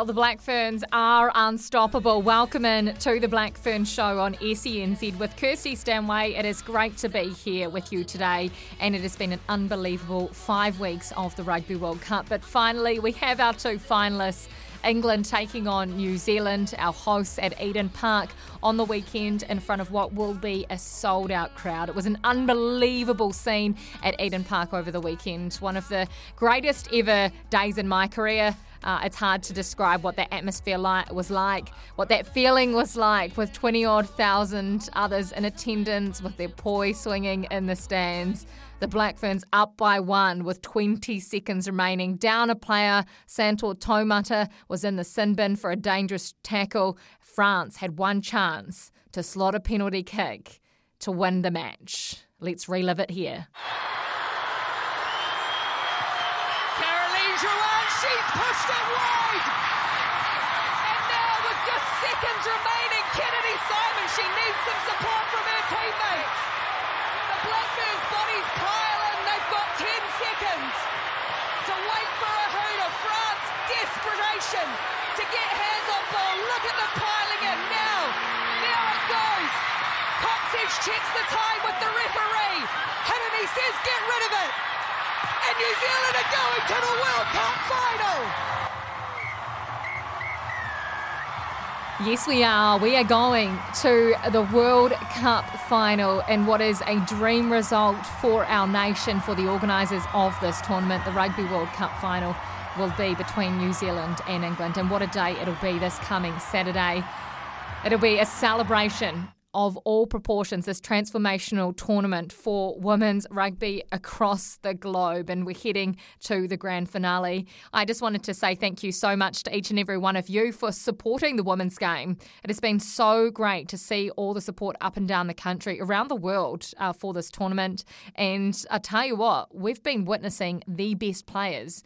Well, the Black Ferns are unstoppable. Welcome in to the Black Fern Show on SENZ with Kirstie Stanway. It is great to be here with you today, and it has been an unbelievable five weeks of the Rugby World Cup. But finally, we have our two finalists. England taking on New Zealand, our hosts at Eden Park on the weekend in front of what will be a sold out crowd. It was an unbelievable scene at Eden Park over the weekend. One of the greatest ever days in my career. Uh, it's hard to describe what that atmosphere was like, what that feeling was like with 20 odd thousand others in attendance with their poi swinging in the stands. The Black Ferns up by one with 20 seconds remaining. Down a player, Santo Taumata was in the sin bin for a dangerous tackle. France had one chance to slot a penalty kick to win the match. Let's relive it here. She's pushed it wide. And now with just seconds remaining, Kennedy Simon, she needs some support from her teammates. The Blackbirds' bodies pile in, they've got 10 seconds to wait for a hoot of France. Desperation to get hands on ball. Look at them piling in now. Now it goes. Coxedge checks the time with the referee. Hannity says, get rid of it. And New Zealand are going to the World Cup final. Yes, we are. We are going to the World Cup final and what is a dream result for our nation, for the organisers of this tournament. The Rugby World Cup final will be between New Zealand and England. And what a day it'll be this coming Saturday. It'll be a celebration of all proportions, this transformational tournament for women's rugby across the globe. And we're heading to the grand finale. I just wanted to say thank you so much to each and every one of you for supporting the women's game. It has been so great to see all the support up and down the country, around the world uh, for this tournament. And I tell you what, we've been witnessing the best players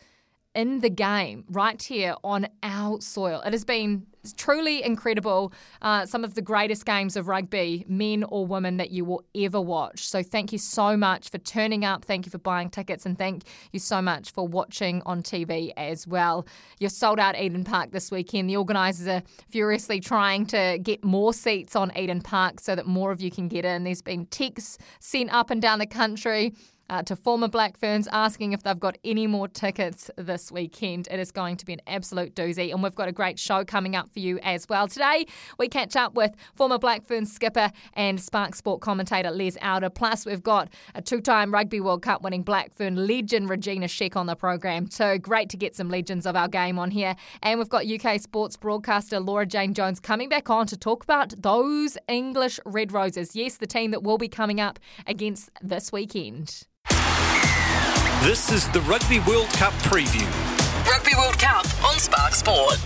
in the game right here on our soil. It has been truly incredible. Uh, some of the greatest games of rugby, men or women, that you will ever watch. So thank you so much for turning up. Thank you for buying tickets. And thank you so much for watching on TV as well. You're sold out Eden Park this weekend. The organisers are furiously trying to get more seats on Eden Park so that more of you can get in. There's been texts sent up and down the country uh, to former Black Ferns asking if they've got any more tickets this weekend. It is going to be an absolute doozy, and we've got a great show coming up for you as well. Today, we catch up with former Black Ferns skipper and Spark Sport commentator Les Elder. Plus, we've got a two time Rugby World Cup winning Black Fern legend Regina Sheck on the program. So great to get some legends of our game on here. And we've got UK sports broadcaster Laura Jane Jones coming back on to talk about those English Red Roses. Yes, the team that will be coming up against this weekend. This is the Rugby World Cup preview. Rugby World Cup on Spark Sport.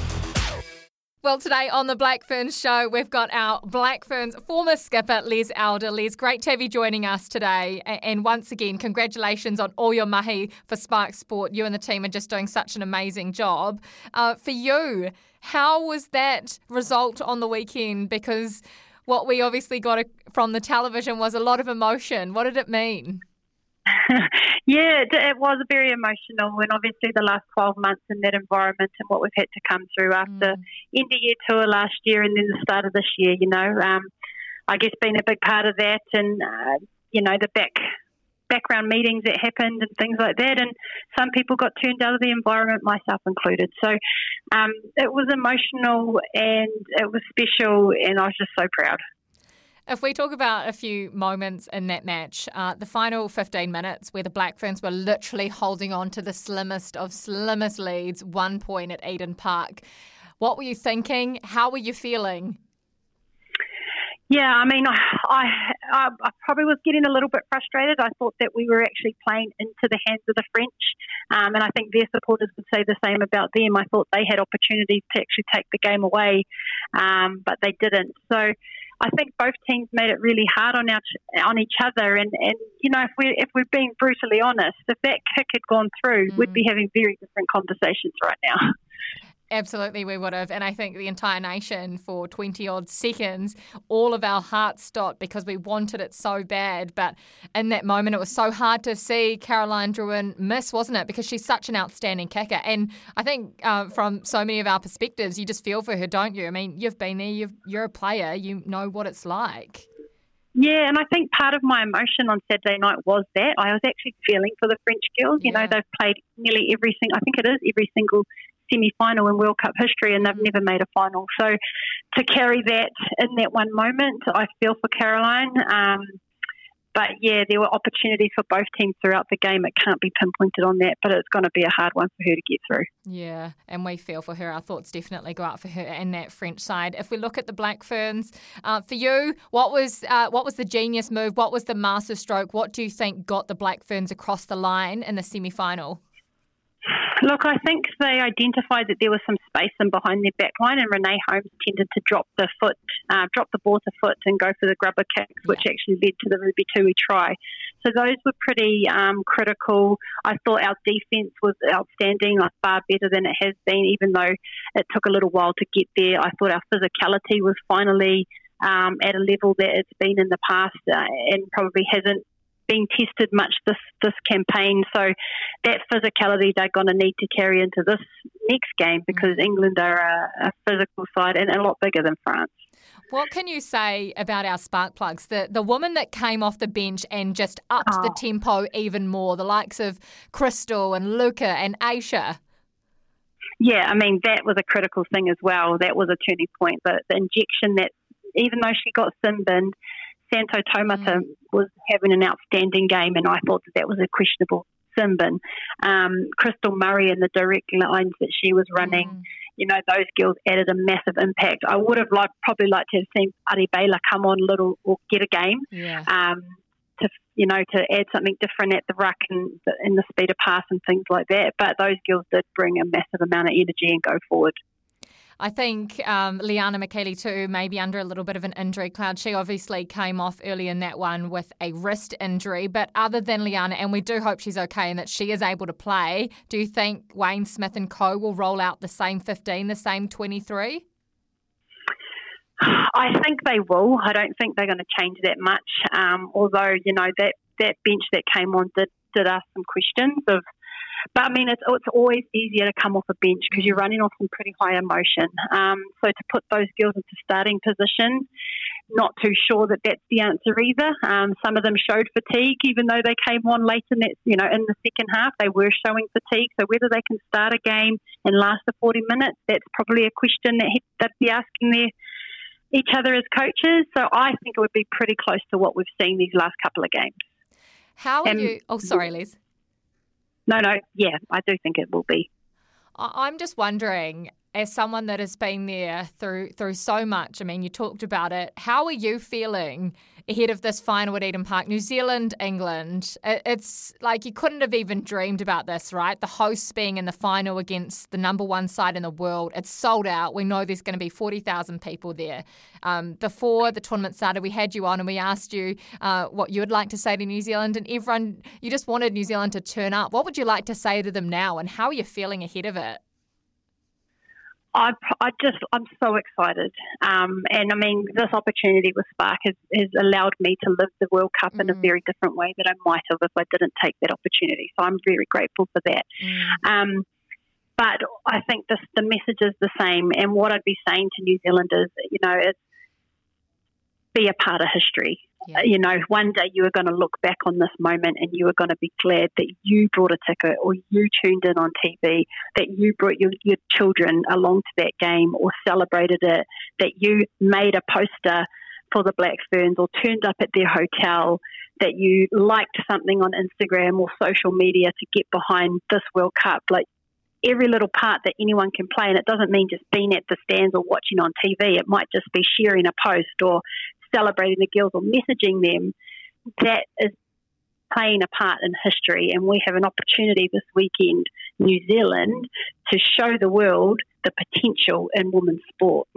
Well, today on the Black Ferns show, we've got our Black Ferns former skipper, Les Elder. Les, great to have you joining us today. And once again, congratulations on all your mahi for Spark Sport. You and the team are just doing such an amazing job. Uh, for you, how was that result on the weekend? Because what we obviously got from the television was a lot of emotion. What did it mean? yeah, it, it, was very emotional, and obviously the last 12 months in that environment and what we've had to come through after mm. end of year tour last year and then the start of this year, you know, um, I guess being a big part of that and, uh, you know, the back background meetings that happened and things like that. And some people got turned out of the environment, myself included. So um, it was emotional and it was special, and I was just so proud. If we talk about a few moments in that match, uh, the final 15 minutes where the Black Ferns were literally holding on to the slimmest of slimmest leads, one point at Eden Park. What were you thinking? How were you feeling? Yeah, I mean, I, I, I probably was getting a little bit frustrated. I thought that we were actually playing into the hands of the French, um, and I think their supporters would say the same about them. I thought they had opportunities to actually take the game away, um, but they didn't. So I think both teams made it really hard on our on each other. And, and you know, if we if we're being brutally honest, if that kick had gone through, mm. we'd be having very different conversations right now. Absolutely, we would have. And I think the entire nation, for 20 odd seconds, all of our hearts stopped because we wanted it so bad. But in that moment, it was so hard to see Caroline Drouin miss, wasn't it? Because she's such an outstanding kicker. And I think uh, from so many of our perspectives, you just feel for her, don't you? I mean, you've been there, you've, you're a player, you know what it's like. Yeah, and I think part of my emotion on Saturday night was that I was actually feeling for the French girls. You yeah. know, they've played nearly every single, I think it is every single semi final in World Cup history and they've mm. never made a final. So to carry that in that one moment, I feel for Caroline. Um, but yeah, there were opportunities for both teams throughout the game. It can't be pinpointed on that, but it's going to be a hard one for her to get through. Yeah, and we feel for her. Our thoughts definitely go out for her and that French side. If we look at the Black Ferns, uh, for you, what was uh, what was the genius move? What was the master stroke? What do you think got the Black Ferns across the line in the semi final? Look, I think they identified that there was some space in behind their back line, and Renee Holmes tended to drop the foot, uh, drop the ball to foot, and go for the grubber kicks, which actually led to the Ruby Tui try. So those were pretty um, critical. I thought our defence was outstanding, like far better than it has been, even though it took a little while to get there. I thought our physicality was finally um, at a level that it's been in the past uh, and probably hasn't been tested much this this campaign. So that physicality they're going to need to carry into this next game because mm. England are a, a physical side and a lot bigger than France. What can you say about our spark plugs? The the woman that came off the bench and just upped oh. the tempo even more, the likes of Krystal and Luca and Aisha. Yeah, I mean that was a critical thing as well. That was a turning point. The, the injection that even though she got sin binned, Santo Taumata mm. was having an outstanding game, and I thought that that was a questionable sin bin. Um, Krystal Murray and the direct lines that she was running, mm. you know, those girls added a massive impact. I would have liked, probably liked to have seen Adi Bayler come on a little or get a game. Yeah. Um, to you know to add something different at the ruck and in the speed of pass and things like that, but those girls did bring a massive amount of energy and go forward. I think um, Liana Micheli too, maybe under a little bit of an injury cloud. She obviously came off early in that one with a wrist injury, but other than Liana, and we do hope she's okay and that she is able to play, do you think Wayne Smith and co will roll out the same 15, the same 23? I think they will. I don't think they're going to change that much. Um, although you know that that bench that came on did did ask some questions of but I mean, it's, it's always easier to come off a bench because you're running off some pretty high emotion. Um, so to put those girls into starting position, not too sure that that's the answer either. Um, some of them showed fatigue, even though they came on late in that, you know, in the second half, they were showing fatigue. So whether they can start a game and last the 40 minutes, that's probably a question that they'd be asking their each other as coaches. So I think it would be pretty close to what we've seen these last couple of games. How are you? Oh, sorry, Liz no, no, yeah, I do think it will be. I'm just wondering, as someone that has been there through through so much, I mean, you talked about it. How are you feeling ahead of this final at Eden Park? New Zealand, England. It's like you couldn't have even dreamed about this, right? The hosts being in the final against the number one side in the world. It's sold out. We know there's going to be forty thousand people there. Um, before the tournament started, we had you on and we asked you uh, what you would like to say to New Zealand, and everyone you just wanted New Zealand to turn up. What would you like to say to them now, and how are you feeling ahead of it? I, I just, I'm so excited. Um, and I mean, this opportunity with Spark has, has allowed me to live the World Cup mm. in a mm. very different way that I might have if I didn't take that opportunity. So I'm very grateful for that. Mm. Um, but I think this, the message is the same. And what I'd be saying to New Zealanders, you know, it's be a part of history. Yeah. Uh, you know, one day you are going to look back on this moment and you are going to be glad that you brought a ticket or you tuned in on TV, that you brought your, your children along to that game or celebrated it, that you made a poster for the Black Ferns or turned up at their hotel, that you liked something on Instagram or social media to get behind this World Cup. Like every little part that anyone can play, and it doesn't mean just being at the stands or watching on TV. It might just be sharing a post or celebrating the girls or messaging them, that is playing a part in history. And we have an opportunity this weekend, New Zealand, to show the world the potential in women's sport.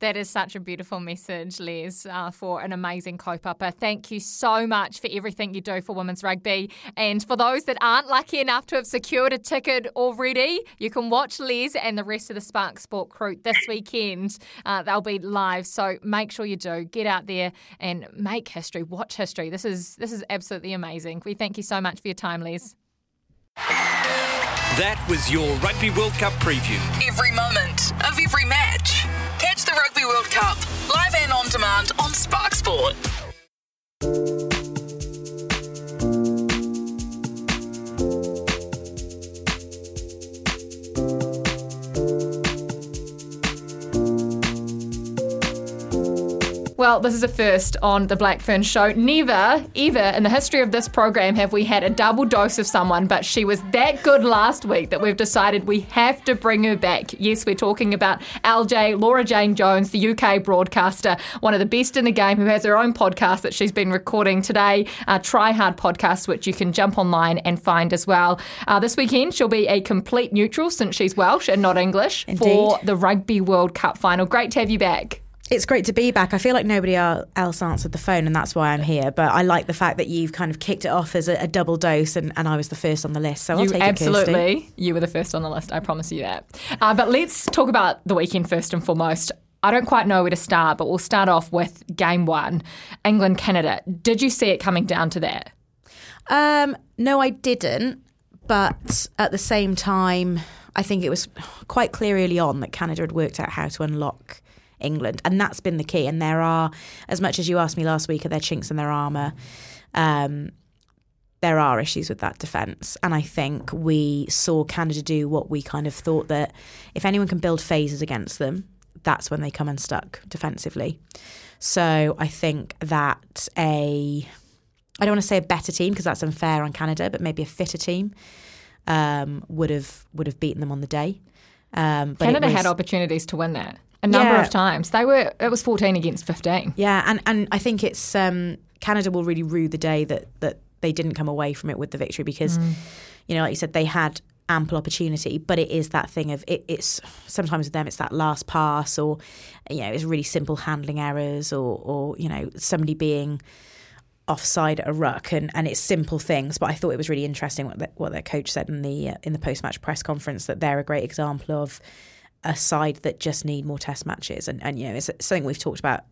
That is such a beautiful message, Les, uh, for an amazing kaupapa. Thank you so much for everything you do for women's rugby. And for those that aren't lucky enough to have secured a ticket already, you can watch Les and the rest of the Spark Sport crew this weekend. Uh, they'll be live, so make sure you do get out there and make history, watch history. This is this is absolutely amazing. We thank you so much for your time, Les. That was your Rugby World Cup preview. Every moment of every match. The Rugby World Cup live and on demand on Spark Sport. Well, this is a first on the Blackfern show. Never, ever in the history of this program have we had a double dose of someone, but she was that good last week that we've decided we have to bring her back. Yes, we're talking about LJ, Laura Jane Jones, the UK broadcaster, one of the best in the game, who has her own podcast that she's been recording today, uh, Try Hard Podcast, which you can jump online and find as well. Uh, this weekend, she'll be a complete neutral since she's Welsh and not English Indeed. for the Rugby World Cup final. Great to have you back. It's great to be back. I feel like nobody else answered the phone, and that's why I'm here. But I like the fact that you've kind of kicked it off as a, a double dose, and, and I was the first on the list. So I'll take you take absolutely, it, you were the first on the list. I promise you that. Uh, but let's talk about the weekend first and foremost. I don't quite know where to start, but we'll start off with game one, England Canada. Did you see it coming down to that? Um, no, I didn't. But at the same time, I think it was quite clear early on that Canada had worked out how to unlock England, and that's been the key. And there are, as much as you asked me last week, are there chinks in their armour? Um, there are issues with that defence, and I think we saw Canada do what we kind of thought that if anyone can build phases against them, that's when they come unstuck defensively. So I think that a I don't want to say a better team because that's unfair on Canada, but maybe a fitter team um, would have would have beaten them on the day. Um, but Canada was, had opportunities to win that a number Yeah. of times. They were it was fourteen against fifteen. Yeah, and, and I think it's um, Canada will really rue the day that that they didn't come away from it with the victory because, you know, like you said, they had ample opportunity, but it is that thing of it, it's sometimes with them it's that last pass or you know it's really simple handling errors or or you know somebody being offside at a ruck and, and it's simple things but I thought it was really interesting what the, what their coach said in the uh, in the post match press conference that they're a great example of a side that just need more test matches. And and you know it's something we've talked about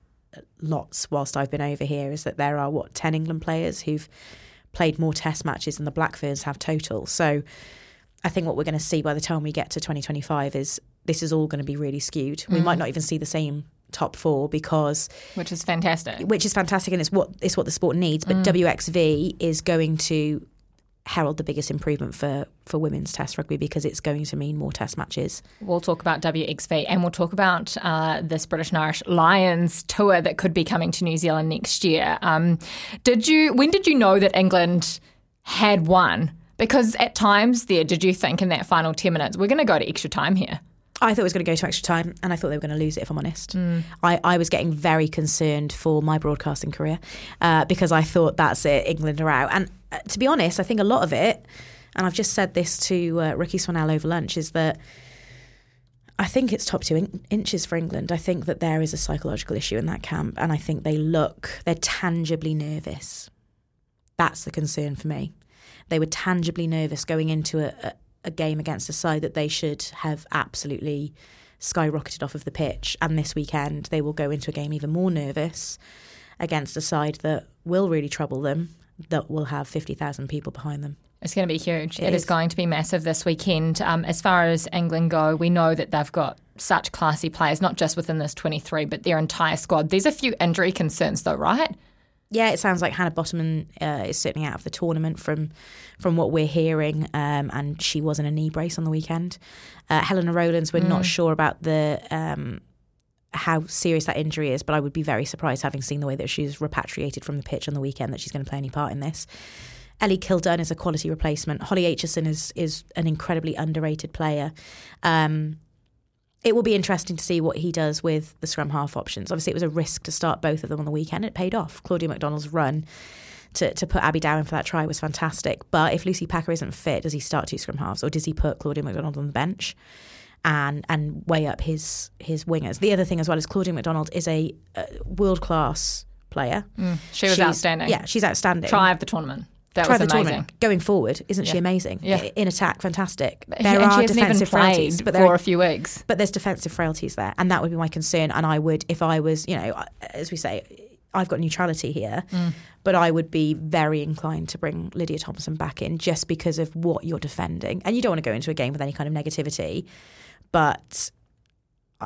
lots whilst I've been over here is that there are what 10 England players who've played more test matches than the Black Ferns have total. So I think what we're going to see by the time we get to 2025 is this is all going to be really skewed. We might mm. not even see the same top 4 because Which is fantastic. which is fantastic and it's what it's what the sport needs. But mm. WXV is going to herald the biggest improvement for for women's Test rugby because it's going to mean more Test matches. We'll talk about WXV and we'll talk about uh, this British and Irish Lions tour that could be coming to New Zealand next year. Um, did you? When did you know that England had won? Because at times there, did you think in that final ten minutes we're going to go to extra time here? I thought it was going to go to extra time, and I thought they were going to lose it. If I'm honest, I, I was getting very concerned for my broadcasting career uh, because I thought that's it, England are out. And to be honest, I think a lot of it, and I've just said this to uh, Rikki Swannell over lunch, is that I think it's top two in- inches for England. I think that there is a psychological issue in that camp, and I think they look, they're tangibly nervous. That's the concern for me. They were tangibly nervous going into a, a, a game against a side that they should have absolutely skyrocketed off of the pitch. And this weekend, they will go into a game even more nervous against a side that will really trouble them, that will have 50,000 people behind them. It's going to be huge. It it is. is. going to be massive this weekend. Um, as far as England go, we know that they've got such classy players, not just within this 23, but their entire squad. There's a few injury concerns, though, right? Yeah, it sounds like Hannah Botterman uh, is certainly out of the tournament from from what we're hearing, um, and she was in a knee brace on the weekend. Uh, Helena Rowlands, we're not sure about the um, how serious that injury is, but I would be very surprised, having seen the way that she's repatriated from the pitch on the weekend, that she's going to play any part in this. Ellie Kildunne is a quality replacement. Holly Aitchison is is an incredibly underrated player. Um, it will be interesting to see what he does with the scrum half options. Obviously, it was a risk to start both of them on the weekend. It paid off. Claudia MacDonald's run to, to put Abby Dowen for that try was fantastic. But if Lucy Packer isn't fit, does he start two scrum halves or does he put Claudia McDonald on the bench? And and weigh up his his wingers. The other thing as well is Claudine MacDonald is a uh, world class player. Mm, she was She's- outstanding. Yeah, she's outstanding. Try of the tournament. That Try was the amazing. tournament going forward. Isn't she amazing? Yeah. In attack, fantastic. There are defensive frailties, but for there a few weeks. but there's defensive frailties there, and that would be my concern. And I would, if I was, you know, as we say, I've got neutrality here, Mm. but I would be very inclined to bring Lydia Thompson back in just because of what you're defending, and you don't want to go into a game with any kind of negativity, but.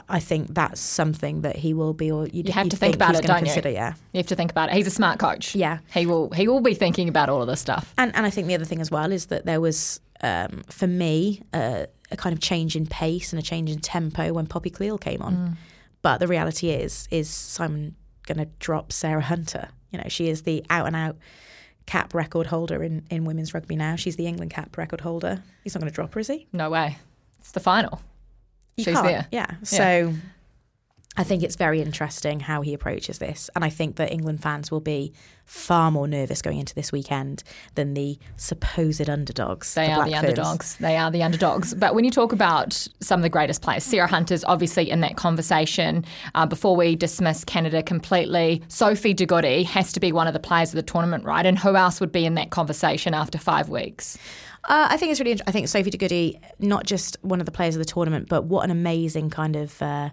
I- think that's something that he will be, or you'd, You have you'd to think about he's it, don't you? Yeah, You have to think about it. He's a smart coach. Yeah. He will he will be thinking about all of this stuff. And and I think the other thing as well is that there was um, for me uh, a kind of change in pace and a change in tempo when Poppy Cleall came on. But the reality is is Simon going to drop Sarah Hunter. You know, she is the out and out cap record holder in, in women's rugby now. She's the England cap record holder. He's not going to drop her, is he? No way. It's the final. You She's can't. there. Yeah. So I think it's very interesting how he approaches this. And I think that England fans will be far more nervous going into this weekend than the supposed underdogs. They the are the Ferns. underdogs. They are the underdogs. But when you talk about some of the greatest players, Sarah Hunter's obviously in that conversation. Uh, before we dismiss Canada completely, Sophie de Goede has to be one of the players of the tournament, right? And who else would be in that conversation after five weeks? Uh, I think it's really. I think Sophie de Goede, not just one of the players of the tournament, but what an amazing kind of uh,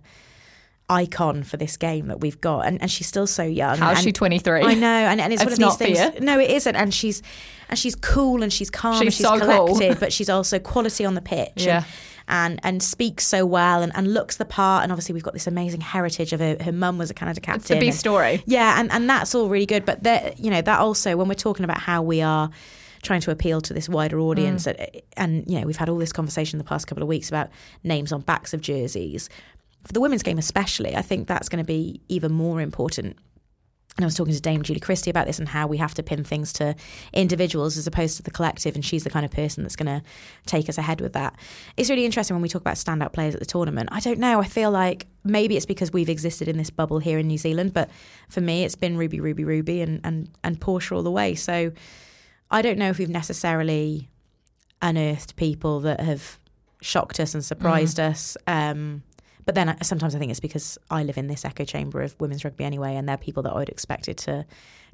icon for this game that we've got, and, and she's still so young. How's she 23? I know, and, and it's, It's one of these things. No, it isn't, and she's and she's cool and she's calm and She's she's so cool. collected, but she's also quality on the pitch. Yeah. And, and and speaks so well and, and looks the part and obviously we've got this amazing heritage of her, her mum was a Canada captain. It's the and- story. yeah, and, and that's all really good. But that you know that also when we're talking about how we are trying to appeal to this wider audience, Mm. and, and you know we've had all this conversation the past couple of weeks about names on backs of jerseys. For the women's game especially, I think that's going to be even more important. And I was talking to Dame Julie Christie about this and how we have to pin things to individuals as opposed to the collective, and she's the kind of person that's going to take us ahead with that. It's really interesting when we talk about standout players at the tournament. I don't know. I feel like maybe it's because we've existed in this bubble here in New Zealand, but for me, it's been Ruby, Ruby, Ruby, and and and Portia all the way. So I don't know if we've necessarily unearthed people that have shocked us and surprised us. Um, but then I, sometimes I think it's because I live in this echo chamber of women's rugby anyway, and they're people that I would expect it to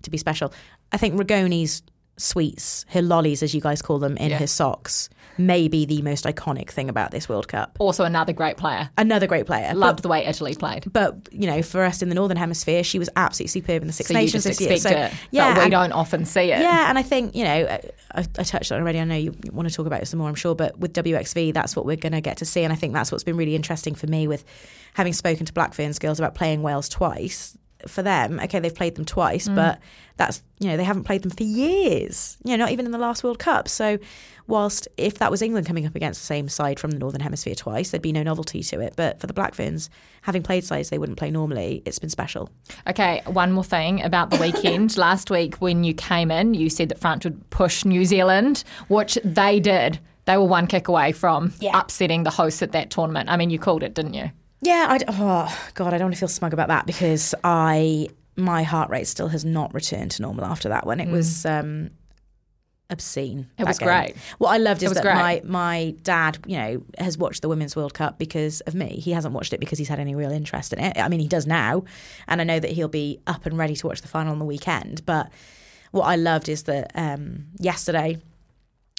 to be special. I think Rigoni's sweets, her lollies, as you guys call them, in Yeah. her socks, may be the most iconic thing about this World Cup. Also, another great player. Another great player. Loved the way Italy played. But, but you know, for us in the Northern Hemisphere, she was absolutely superb in the Six So you Nations just this year. So, it. yeah, but we and- don't often see it. yeah, and I think you know I, I touched on it already. I know you want to talk about it some more, I'm sure. But with WXV, that's what we're going to get to see, and I think that's what's been really interesting for me with having spoken to Black Ferns girls about playing Wales twice. For them, okay, they've played them twice, mm. but that's you know they haven't played them for years. You know, not even in the last World Cup. So, whilst if that was England coming up against the same side from the Northern Hemisphere twice, there'd be no novelty to it. But for the Black Ferns, having played sides they wouldn't play normally, it's been special. Okay, one more thing about the weekend. Last week, when you came in, you said that France would push New Zealand, which they did. They were one kick away from Yeah. upsetting the hosts at that tournament. I mean, you called it, didn't you? Yeah, I oh god, I don't want to feel smug about that because I my heart rate still has not returned to normal after that one. It was um obscene. It was game. great. What I loved is that great. my my dad, you know, has watched the Women's World Cup because of me. He hasn't watched it because he's had any real interest in it. I mean, he does now, and I know that he'll be up and ready to watch the final on the weekend. But what I loved is that um, yesterday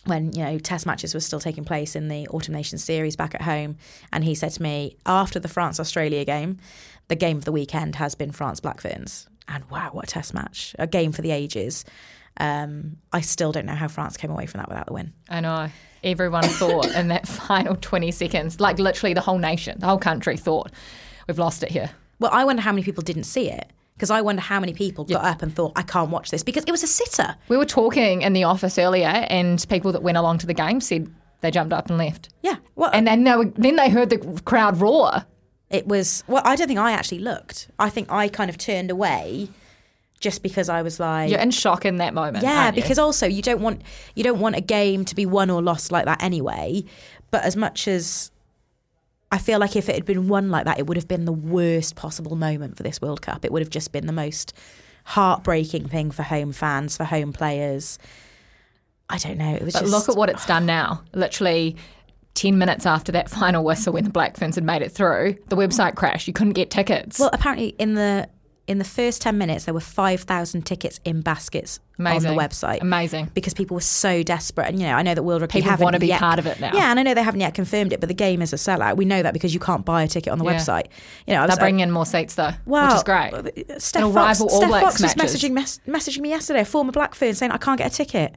when you know test matches were still taking place in the autumn nations series back at home and he said to me after the france australia game the game of the weekend has been france black ferns. And wow what a test match. A game for the ages. Um, i still don't know how france came away from that without the win. I know. Everyone thought in that final 20 seconds, like literally the whole nation, the whole country thought, we've lost it here. well i wonder how many people didn't see it because i wonder how many people got up and thought i can't watch this because it was a sitter We were talking in the office earlier, and people that went along to the game said they jumped up and left. yeah well And then they, were, then they heard the crowd roar. It was well. I don't think I actually looked. I think I kind of turned away, just because I was like, You're in shock in that moment. yeah. Because also you don't want you don't want a game to be won or lost like that anyway. But as much as I feel like if it had been won like that, it would have been the worst possible moment for this World Cup. It would have just been the most heartbreaking thing for home fans, for home players. I don't know. It was But just look at what it's done now. Literally, 10 minutes after that final whistle when the Black Ferns had made it through, the website crashed. You couldn't get tickets. Well, apparently in the in the first 10 minutes there were 5,000 tickets in baskets Amazing. on the website. Amazing. Because people were so desperate and you know, I know that World Rugby People haven't wanna be yet, part of it now. Yeah, and I know they haven't yet confirmed it, but the game is a sellout. We know that because you can't buy a ticket on the Yeah. website. You know, They're was, bringing in more seats though, Wow, which is great. Uh, Steph It'll Fox, Steph Fox was messaging mes- messaging me yesterday, a former Black Fern, saying I can't get a ticket.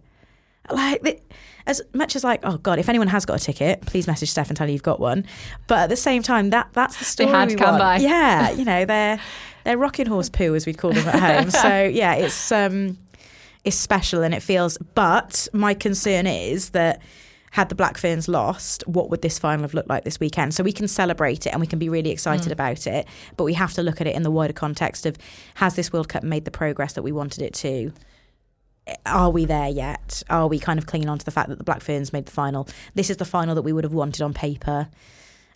Like the- as much as like, oh god, if anyone has got a ticket, please message Steph and tell her you've got one. But at the same time, that that's the story. hard we to come want. by. Yeah, you know they're they're rocking horse poo as we'd call them at home. So yeah, it's um it's special and it feels. But my concern is that. Had the Black Ferns lost, what would this final have looked like this weekend? So we can celebrate it and we can be really excited about it, but we have to look at it in the wider context of has this World Cup made the progress that we wanted it to? Are we there yet? Are we kind of clinging on to the fact that the Black Ferns made the final? This is the final that we would have wanted on paper.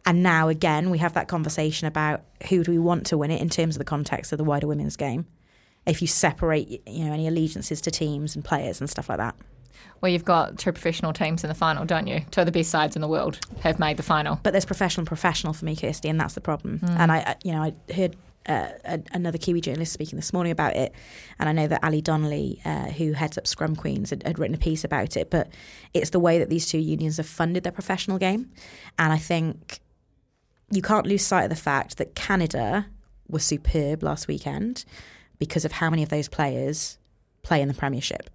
And now again, we have that conversation about who do we want to win it in terms of the context of the wider women's game. If you separate, you know, any allegiances to teams and players and stuff like that. Well, you've got two professional teams in the final, don't you? Two of the best sides in the world have made the final. But there's professional and professional for me, Kirstie, and that's the problem. And I, I- you know, I heard uh, a, another Kiwi journalist speaking this morning about it, and I know that Ali Donnelly, uh, who heads up Scrum Queens, had, had written a piece about it. But it's the way that these two unions have funded their professional game, and I think you can't lose sight of the fact that Canada was superb last weekend because of how many of those players play in the Premiership.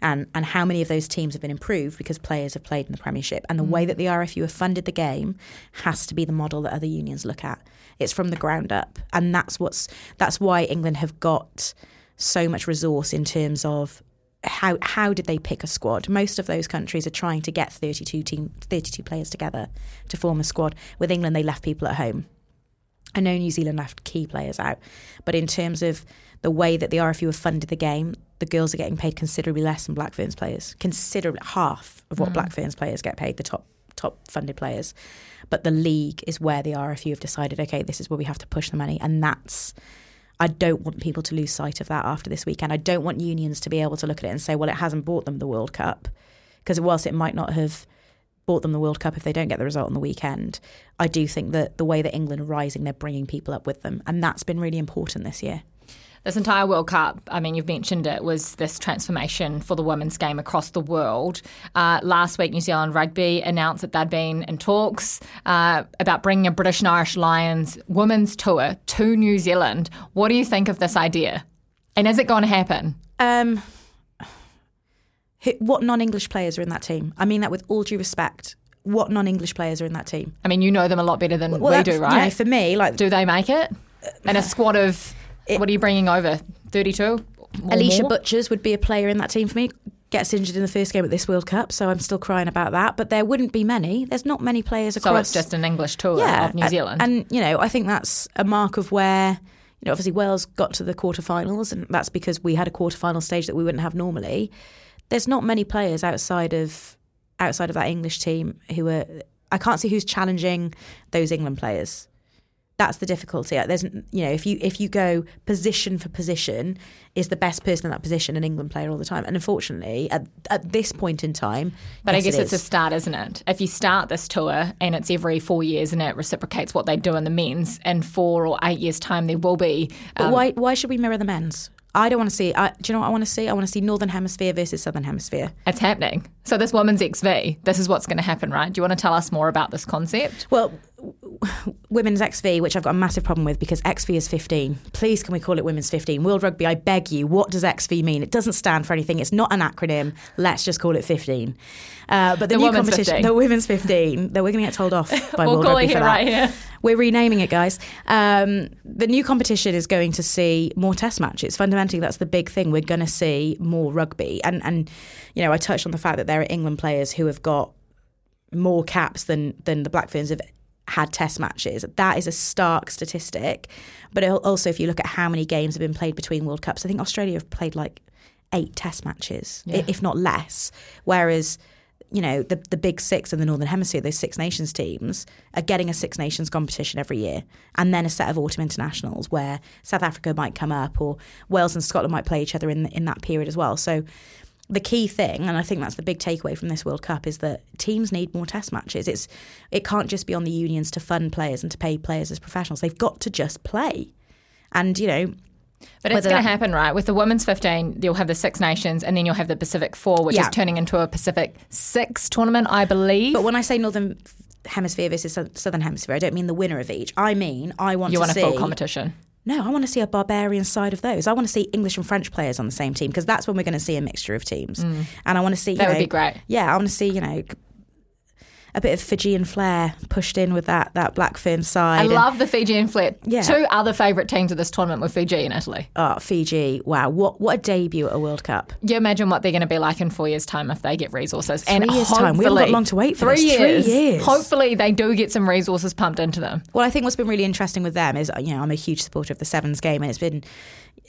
And, and how many of those teams have been improved because players have played in the Premiership. And the mm. way that the RFU have funded the game has to be the model that other unions look at. It's from the ground up. And that's what's that's why England have got so much resource in terms of how how did they pick a squad? Most of those countries are trying to get 32 team 32 players together to form a squad. With England they left people at home. I know New Zealand left key players out, but in terms of the way that the RFU have funded the game, the girls are getting paid considerably less than Black Ferns players, considerably half of what hmm. Black Ferns players get paid, the top top funded players. But the league is where the RFU have decided, okay, this is where we have to push the money, and that's. I don't want people to lose sight of that after this weekend. I don't want unions to be able to look at it and say, well, it hasn't bought them the World Cup, because whilst it might not have bought them the World Cup if they don't get the result on the weekend. I do think that the way that England are rising, they're bringing people up with them, and that's been really important this year. This entire World Cup, I mean, you've mentioned it, was this transformation for the women's game across the world. Uh, last week, New Zealand Rugby announced that they'd been in talks uh, about bringing a British and Irish Lions women's tour to New Zealand. What do you think of this idea? And is it going to happen? Um, what non-English players are in that team? I mean that with all due respect. What non-English players are in that team? I mean, you know them a lot better than we that's- do, you know, right? for me, like do they make it? And a squad of, what are you bringing over? 32? Alisha more? Butchers would be a player in that team for me. Gets injured in the first game at this World Cup, so I'm still crying about that. But there wouldn't be many. There's not many players across. So it's just an English tour yeah, of New and- Zealand. And, you know, I think that's a mark of where, you know, obviously Wales got to the quarterfinals, and that's because we had a quarterfinal stage that we wouldn't have normally. There's not many players outside of outside of that English team who are. I can't see who's challenging those England players. That's the difficulty. There's, you know, if you if you go position for position, is the best person in that position an England player all the time? And unfortunately, at at this point in time, But I guess it it's a start, isn't it? If you start this tour and it's every four years and it reciprocates what they do in the men's, in four or eight years' time, there will be. But um, why why should we mirror the men's? I don't want to see. I, do you know what I want to see? I want to see Northern Hemisphere versus Southern Hemisphere. It's happening. So, this women's XV, this is what's going to happen, right? Do you want to tell us more about this concept? Well, women's XV, which I've got a massive problem with because XV is 15. Please, can we call it women's 15? World Rugby, I beg you, what does XV mean? It doesn't stand for anything. It's not an acronym. Let's just call it 15. Uh, but the, The new competition, 15. the women's 15, though we're going to get told off by We'll World call Rugby it for that. right here. We're renaming it, guys. Um, the new competition is going to see more test matches. Fundamentally, that's the big thing. We're going to see more rugby. And, and, you know, I touched on the fact that there are England players who have got more caps than, than the Black Ferns have had test matches. That is a stark statistic. But also, if you look at how many games have been played between World Cups, I think Australia have played like eight test matches, i- if not less. Whereas, you know, the, the big six in the Northern Hemisphere, those Six Nations teams, are getting a Six Nations competition every year. And then a set of autumn internationals where South Africa might come up or Wales and Scotland might play each other in, in that period as well. So the key thing, and I think that's the big takeaway from this World Cup, is that teams need more test matches. It's it can't just be on the unions to fund players and to pay players as professionals. They've got to just play. And you know, but it's going to happen, right? With the women's 15, you'll have the Six Nations and then you'll have the Pacific Four, which Yeah. is turning into a Pacific Six tournament, I believe. But when I say Northern Hemisphere versus Southern Hemisphere, I don't mean the winner of each. I mean I want you to want a see full competition. No, I want to see a barbarian side of those. I want to see English and French players on the same team because that's when we're going to see a mixture of teams. And I want to see you Mm. That would be great. Yeah, I want to see you know a bit of Fijian flair pushed in with that that black fern side. I and- love the Fijian flair. Yeah. Two other favourite teams of this tournament were Fiji and Italy. Oh, Fiji! Wow, what what a debut at a World Cup. You imagine what they're going to be like in four years' time if they get resources. and years' time. We haven't got long to wait for three this. Three Years. years. Hopefully, they do get some resources pumped into them. Well, I think what's been really interesting with them is, you know, I'm a huge supporter of the Sevens game, and it's been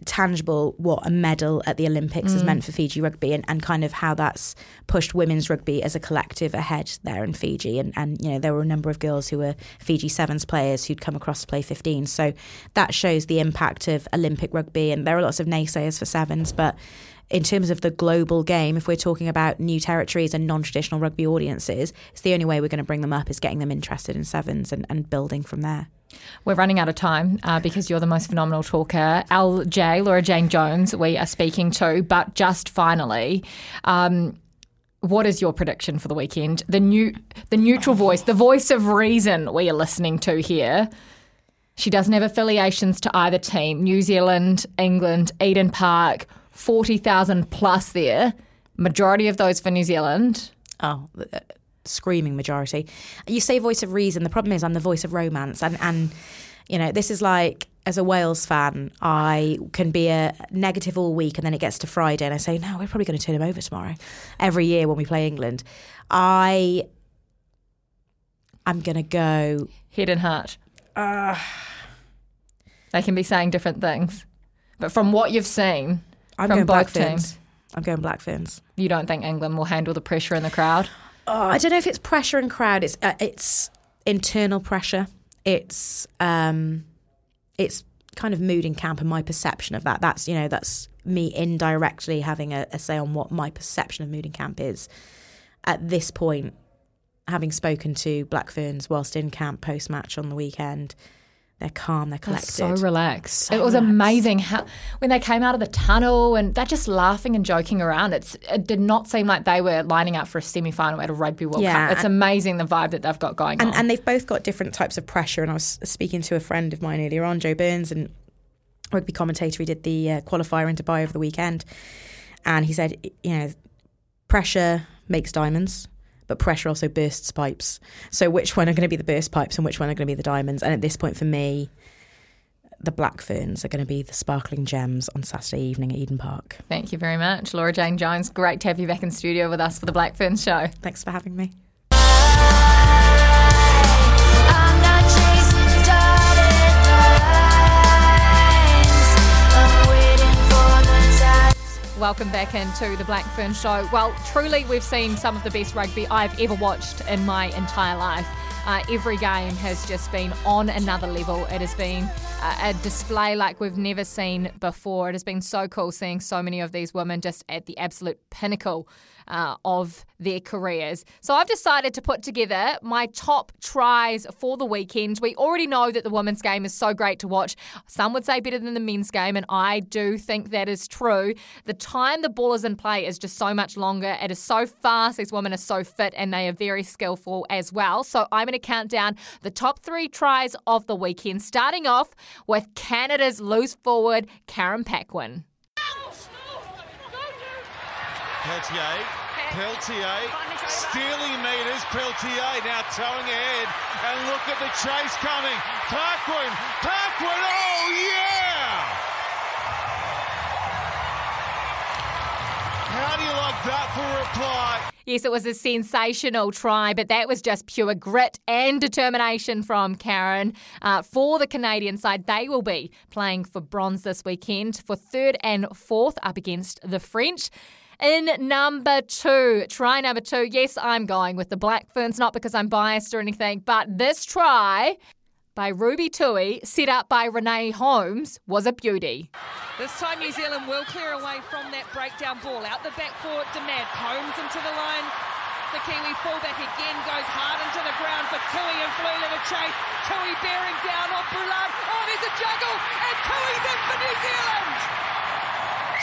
tangible what a medal at the Olympics has mm. meant for Fiji rugby and, and kind of how that's pushed women's rugby as a collective ahead there in Fiji. And, and, you know, there were a number of girls who were Fiji Sevens players who'd come across to play 15. So that shows the impact of Olympic rugby. And there are lots of naysayers for Sevens, but in terms of the global game, if we're talking about new territories and non traditional rugby audiences, it's the only way we're going to bring them up is getting them interested in Sevens and, and building from there. We're running out of time uh, because you're the most phenomenal talker. LJ, Laura Jane Jones, we are speaking to. But just finally, um, what is your prediction for the weekend? The new, the neutral voice, the voice of reason we are listening to here. She doesn't have affiliations to either team. New Zealand, England, Eden Park, 40,000 plus there. Majority of those for New Zealand. Oh, uh, screaming majority. You say voice of reason. The problem is I'm the voice of romance, and and you know this is like as a Wales fan, I can be a negative all week, and then it gets to Friday, and I say no, we're probably going to turn them over tomorrow. Every year when we play England, I I'm going to go. Head and heart. they can be saying different things. But from what you've seen I'm from going Black Ferns. teams, I'm going Black Ferns. you don't think England will handle the pressure in the crowd? Oh, I don't know if it's pressure and crowd. It's uh, it's internal pressure. It's um, it's kind of mood in camp and my perception of that. That's you know that's me indirectly having a, a say on what my perception of mood in camp is at this point. Having spoken to Black Ferns whilst in camp post match on the weekend, they're calm, they're collected. So relaxed. So it was relaxed. amazing how when they came out of the tunnel and they're just laughing and joking around. It's it did not seem like they were lining up for a semi final at a rugby World Yeah, Cup. It's amazing the vibe that they've got going and, on. and they've both got different types of pressure. And I was speaking to a friend of mine earlier on, Joe Burns, and rugby commentator. He did the uh, qualifier in Dubai over the weekend, and he said, you know, pressure makes diamonds. But pressure also bursts pipes. So which one are going to be the burst pipes and which one are going to be the diamonds? And at this point, for me, the black ferns are going to be the sparkling gems on Saturday evening at Eden Park. Thank you very much, Laura Jane Jones. Great to have you back in studio with us for the Black Ferns Show. Thanks for having me. Welcome back into the Blackfern Show. Well, truly, we've seen some of the best rugby I've ever watched in my entire life. Uh, every game has just been on another level. It has been uh, a display like we've never seen before. It has been so cool seeing so many of these women just at the absolute pinnacle uh, of their careers. So I've decided to put together my top tries for the weekend. We already know that the women's game is so great to watch. Some would say better than the men's game, and I do think that is true. The time the ball is in play is just so much longer. It is so fast. These women are so fit and they are very skillful as well. So I'm going to count down the top three tries of the weekend, starting off with Canada's loose forward, Karen Paquin. Peltier, Peltier, stealing meters, Peltier now towing ahead, and look at the chase coming. Parkwood, Parkwood, oh yeah! How do you like that for a reply? Yes, it was a sensational try, but that was just pure grit and determination from Karen. Uh, for the Canadian side, they will be playing for bronze this weekend for third and fourth up against the French. In number two, try number two. Yes, I'm going with the Black Ferns, not because I'm biased or anything, but this try by Ruby Tui, set up by Renee Holmes, was a beauty. This time New Zealand will clear away from that breakdown ball. Out the back for Demant. Holmes into the line. The Kiwi fullback again goes hard into the ground for Tui and Flula to chase. Tui bearing down on Bullard. Oh, there's a juggle and Tui's in for New Zealand.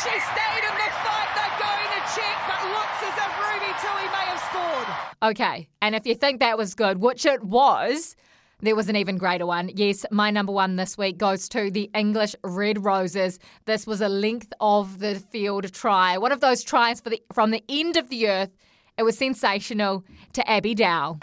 She stayed in the fight. They're going to check, but looks as if Ruby Tui may have scored. Okay, and if you think that was good, which it was, there was an even greater one. Yes, my number one this week goes to the English Red Roses. This was a length of the field try, one of those tries the, from the end of the earth. It was sensational to Abby Dow.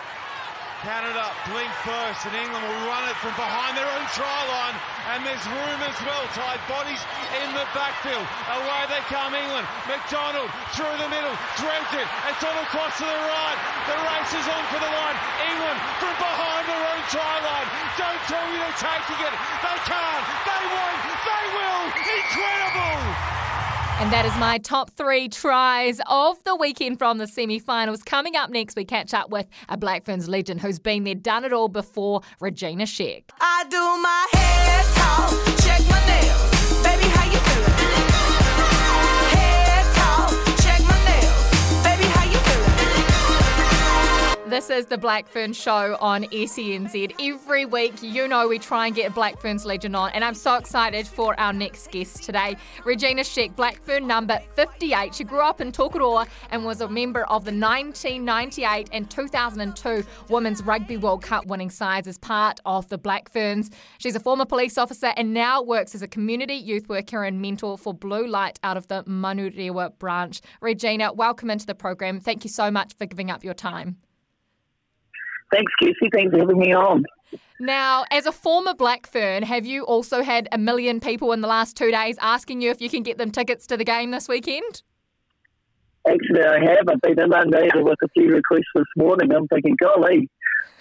Canada blink first, and England will run it from behind their own try line. And there's room as well. Tied bodies in the backfield. Away they come, England. MacDonald through the middle, threads it. It's on across to the right. The race is on for the line. England from behind their own try line. Don't tell me they're taking it. They can't. They won't. They will. Incredible. And that is my top three tries of the weekend from the semi finals. Coming up next, we catch up with a Black Ferns legend who's been there, done it all before, Regina Sheck. I do my hair talk, check my nails. This is the Black Fern Show on SENZ. Every week, you know, we try and get a Black Ferns legend on, and I'm so excited for our next guest today. Regina Sheck, Black Fern number 58. She grew up in Tokoroa and was a member of the 1998 and 2002 Women's Rugby World Cup winning sides as part of the Black Ferns. She's a former police officer and now works as a community youth worker and mentor for Blue Light out of the Manurewa branch. Regina, welcome into the program. Thank you so much for giving up your time. Thanks, Casey. Thanks for having me on. Now, as a former Black Fern, have you also had a million people in the last two days asking you if you can get them tickets to the game this weekend? Actually, I have. I've been inundated with a few requests this morning. I'm thinking, golly,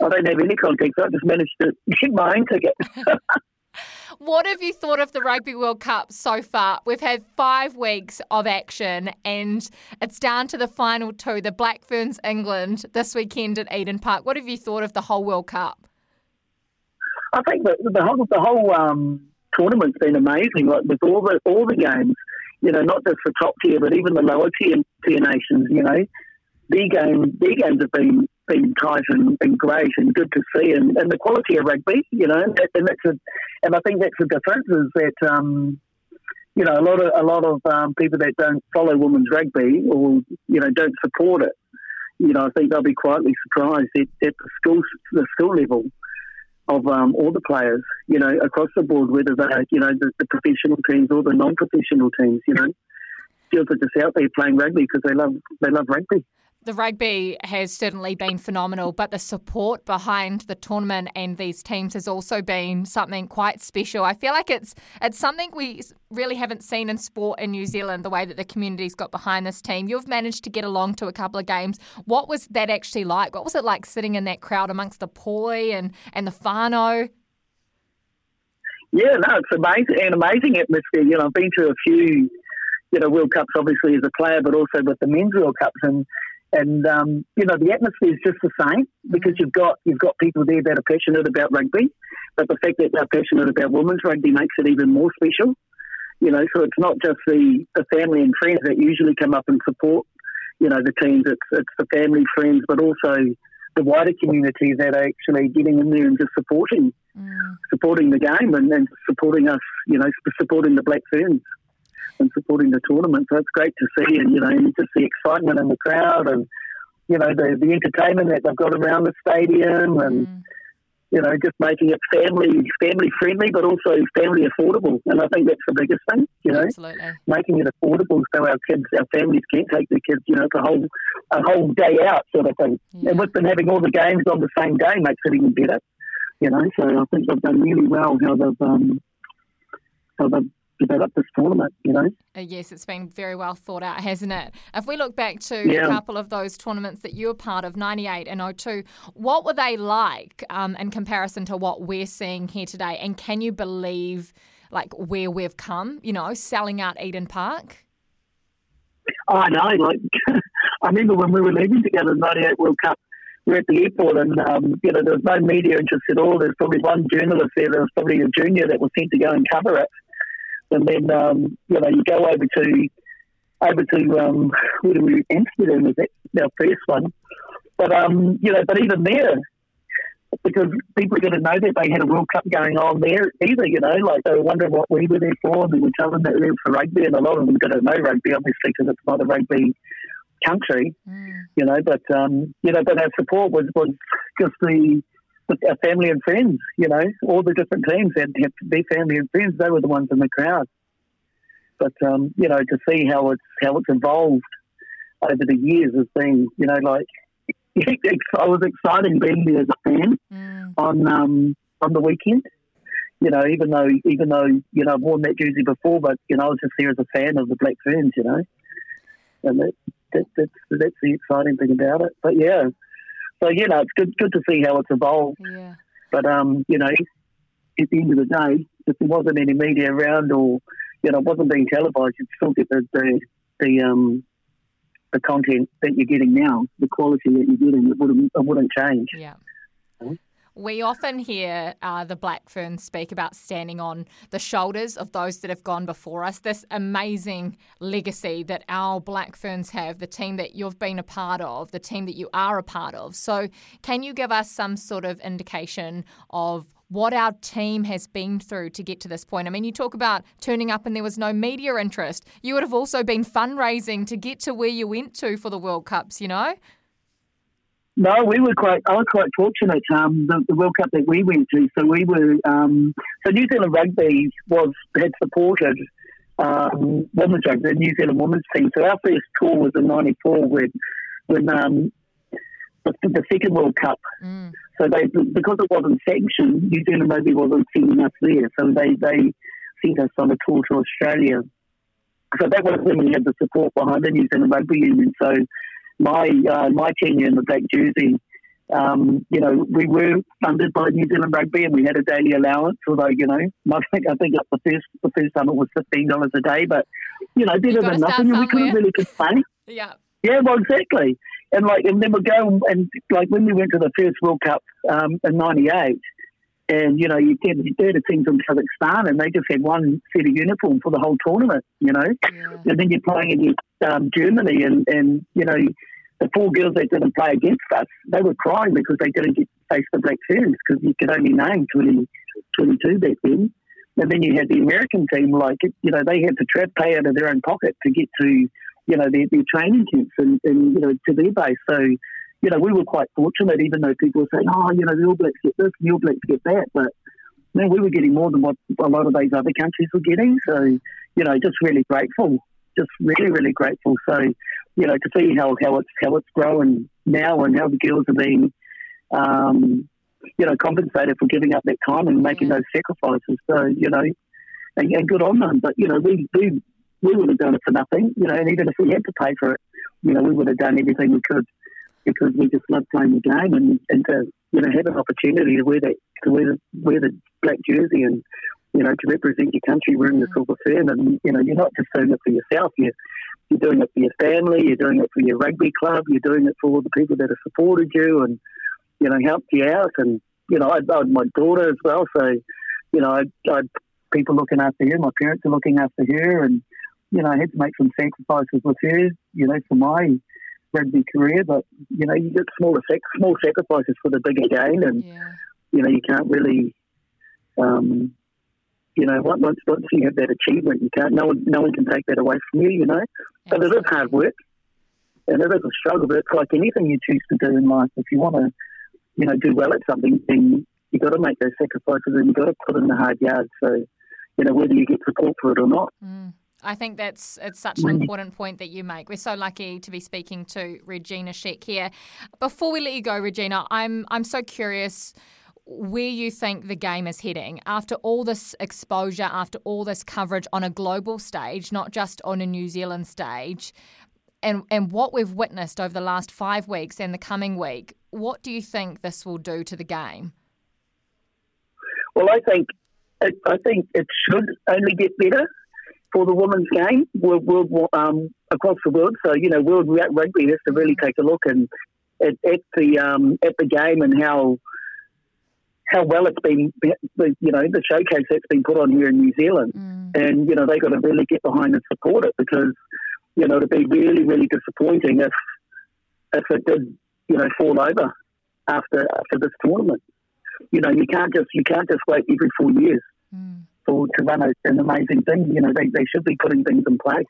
I don't have any contacts. I just managed to get my own ticket. What have you thought of the Rugby World Cup so far? We've had five weeks of action and it's down to the final two, the Black Ferns England this weekend at Eden Park. What have you thought of the whole World Cup? I think that the whole the whole um, tournament's been amazing. Like with all the all the games, you know, not just the top tier, but even the lower tier tier nations. You know, their game their games have been been tight and, and great and good to see, and, and the quality of rugby. You know, and, and that's a, and I think that's the difference is that. Um, you know, a lot of a lot of um, people that don't follow women's rugby or you know don't support it. You know, I think they'll be quietly surprised at, at the school the school level of um, all the players, you know, across the board, whether they're, you know, the, the professional teams or the non-professional teams, you know, girls are just out there playing rugby because they love they love rugby. The rugby has certainly been phenomenal, but the support behind the tournament and these teams has also been something quite special. I feel like it's it's something we really haven't seen in sport in New Zealand. The way that the community's got behind this team. You've managed to get along to a couple of games. What was that actually like? What was it like sitting in that crowd amongst the poi and and the whānau? Yeah, no, it's amazing, an amazing atmosphere. You know, I've been to a few, you know, World Cups obviously as a player, but also with the men's World Cups, and and um, you know the atmosphere is just the same because you've got you've got people there that are passionate about rugby, but the fact that they're passionate about women's rugby makes it even more special. You know, so it's not just the, the family and friends that usually come up and support, you know, the teams. It's it's the family, friends, but also the wider community that are actually getting in there and just supporting supporting the game and, and supporting us, you know, supporting the Black Ferns and supporting the tournament. So it's great to see, and you know, you just the excitement in the crowd, and you know, the the entertainment that they've got around the stadium, and you know, just making it family family friendly, but also family affordable. And I think that's the biggest thing, you know, Absolutely. making it affordable so our kids, our families can take their kids, you know, a whole a whole day out sort of thing. And with them having all the games on the same day makes it even better. You know, so I think they've done really well how they've um, how they've developed this tournament. You know. Uh, yes, it's been very well thought out, hasn't it? If we look back to Yeah. a couple of those tournaments that you were part of, 98 and 02, what were they like um, in comparison to what we're seeing here today? And can you believe like where we've come, you know, selling out Eden Park? I know. Like, I remember when we were leaving together in '98 World Cup, we're at the airport and, um, you know, there was no media interest at all. There's probably one journalist there. There was probably a junior that was sent to go and cover it. And then, um, you know, you go over to, over to, um, where do we, Amsterdam was that our first one. But, um, you know, but even there, because people are going to know that they had a World Cup going on there either, you know, like they were wondering what we were there for, and we were telling them that we were for rugby, and a lot of them don't know rugby, obviously, because it's not a rugby country, you know, but, um, you know, but our support was, was just the, family and friends, you know, all the different teams had, their family and friends, they were the ones in the crowd. But, um, you know, to see how it's, how it's evolved over the years has been, you know, like, I was excited being there as a fan on um, on the weekend. You know, even though even though you know I've worn that jersey before, but you know I was just there as a fan of the Black Ferns. You know, and that, that that's that's the exciting thing about it. But yeah, so you know it's good good to see how it's evolved. Yeah. But um, you know, at the end of the day, if there wasn't any media around or you know it wasn't being televised, you'd still get the the, the um the content that you're getting now, the quality that you're getting, it wouldn't it wouldn't change. Yeah. We often hear uh, the Black Ferns speak about standing on the shoulders of those that have gone before us. This amazing legacy that our Black Ferns have, the team that you've been a part of, the team that you are a part of. So, can you give us some sort of indication of what our team has been through to get to this point? I mean, you talk about turning up and there was no media interest. You would have also been fundraising to get to where you went to for the World Cups, you know? No, we were quite. I was quite fortunate. Um, the, the World Cup that we went to, so we were. Um, so New Zealand Rugby was had supported um, women's rugby, the New Zealand women's team. So our first tour was in '94 when when um, the, the second World Cup. So they because it wasn't sanctioned, New Zealand Rugby wasn't sending us there. So they they sent us on a tour to Australia. So that was when we had the support behind the New Zealand Rugby Union. So my uh, my tenure in the black jersey, um, you know, we were funded by New Zealand Rugby and we had a daily allowance. Although you know, I think I think the first the first time it was fifteen dollars a day, but you know, better than nothing. And we couldn't really complain. Yeah. Yeah, well, exactly. And like, and then we go and like when we went to the first World Cup um, in '98, and you know, you get had a team from Kazakhstan, and they just had one set of uniform for the whole tournament. You know, and then you're playing against um, Germany, and and you know, the four girls that didn't play against us, they were crying because they didn't get to face the Black Ferns because you could only name 20, 22 back then. And then you had the American team, like, you know, they had to trap pay out of their own pocket to get to, you know, their, their training camps and, and, you know, to their base. So, you know, we were quite fortunate, even though people were saying, oh, you know, the All Blacks get this, the All Blacks get that. But, man, we were getting more than what a lot of these other countries were getting. So, you know, just really grateful, just really, really grateful. So, you know, to see how, how it's how it's growing now and how the girls are being, um, you know, compensated for giving up that time and making those sacrifices. So, you know, and, and good on them. But you know, we we we would have done it for nothing. You know, and even if we had to pay for it, you know, we would have done everything we could because we just love playing the game and, and to you know have an opportunity to wear that to wear the, wear the black jersey and you know to represent your country wearing the silver fern and you know you're not just doing it for yourself. You're you're doing it for your family. You're doing it for your rugby club. You're doing it for all the people that have supported you and you know helped you out. And you know I, I my daughter as well. So you know I, I people looking after her my parents are looking after her and you know I had to make some sacrifices with her you know for my rugby career but you know you get smaller sac- small sacrifices for the bigger gain and you know you can't really um, you know once once once you have that achievement you can't no one no one can take that away from you you know? But it is hard work and it is a struggle but it's like anything you choose to do in life if you want to you know do well at something then you got to make those sacrifices and you got to put in the hard yards so you know whether you get support for it or not I think that's it's such an mm. important point that you make. We're so lucky to be speaking to Regina Sheck here. Before we let you go, Regina, I'm I'm so curious where you think the game is heading after all this exposure, after all this coverage on a global stage, not just on a New Zealand stage, and and what we've witnessed over the last five weeks and the coming week. What do you think this will do to the game? Well, I think I think it should only get better for the women's game world, world, um, across the world. So you know, World Rugby has to really take a look and at, at the um, at the game and how how well it's been, you know, the showcase that's been put on here in New Zealand, and you know they've got to really get behind and support it because you know it'd be really really disappointing if if it did you know fall over after after this tournament. You know, you can't just you can't just wait every four years to run an amazing thing. You know, they, they should be putting things in place.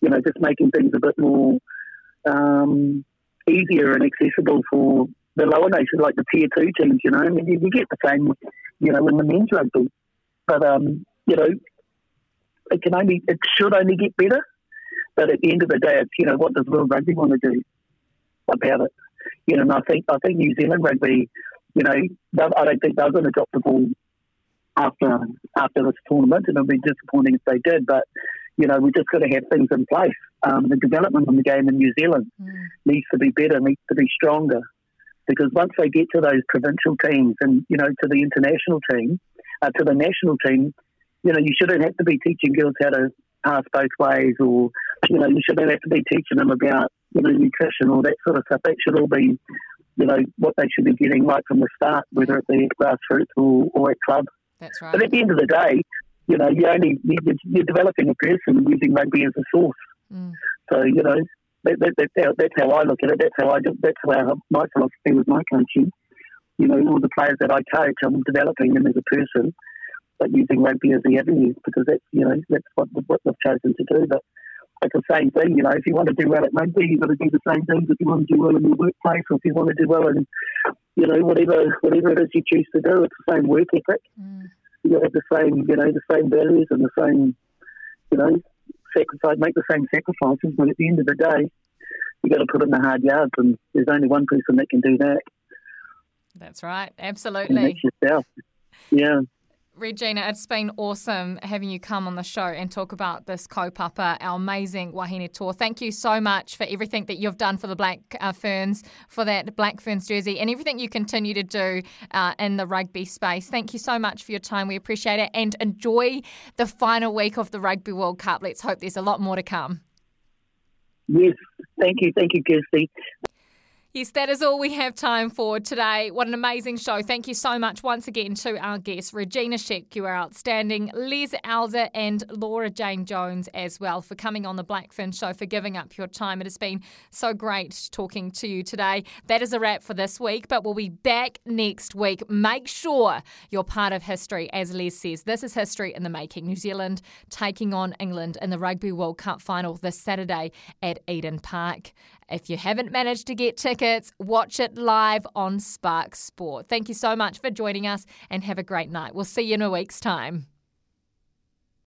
You know, just making things a bit more um, easier and accessible for the lower nations, like the tier two teams. You know, I mean, you, you get the same, you know, in the men's rugby, but um, you know, it can only it should only get better. But at the end of the day, it's you know, what does World Rugby want to do about it? You know, and I think I think New Zealand rugby, you know, I don't think they're going to drop the ball after after this tournament, and it'll be disappointing if they did. But you know, we just got to have things in place. Um, the development of the game in New Zealand needs to be better, needs to be stronger, because once they get to those provincial teams and you know to the international team, uh, to the national team, you know, you shouldn't have to be teaching girls how to pass both ways, or you know, you shouldn't have to be teaching them about you know nutrition or that sort of stuff. That should all be you know what they should be getting right from the start, whether it be at grassroots or, or at club. That's right. But at the end of the day, you know, you only you're, you're developing a person using rugby as a source. Mm. So you know, that, that, that's, how, that's how I look at it. That's how I do, that's how my philosophy with my coaching. You know, all the players that I coach, I'm developing them as a person, but using rugby as the avenue because that's you know that's what what they've chosen to do. But it's the same thing. You know, if you want to do well at rugby, you've got to do the same things if you want to do well in your workplace, or if you want to do well in you know whatever whatever it is you choose to do. It's the same work ethic. Mm. You got have the same you know the same values and the same you know sacrifice, make the same sacrifices. But at the end of the day, you got to put in the hard yards, and there's only one person that can do that, That's right. and Absolutely. that's yourself. Yeah. Regina, it's been awesome having you come on the show and talk about this kaupapa, our amazing Wahine toa. Thank you so much for everything that you've done for the Black uh, Ferns, for that Black Ferns jersey, and everything you continue to do uh, in the rugby space. Thank you so much for your time. We appreciate it and enjoy the final week of the Rugby World Cup. Let's hope there's a lot more to come. Yes. Thank you. Thank you, Kirstie. Yes, that is all we have time for today. What an amazing show. Thank you so much once again to our guests, Regina Sheck, you are outstanding, Les Elder, and Laura Jane Jones as well, for coming on the Black Fern Show, for giving up your time. It has been so great talking to you today. That is a wrap for this week, but we'll be back next week. Make sure you're part of history, as Les says. This is history in the making. New Zealand taking on England in the Rugby World Cup final this Saturday at Eden Park. If you haven't managed to get tickets, watch it live on Spark Sport. Thank you so much for joining us and have a great night. We'll see you in a week's time.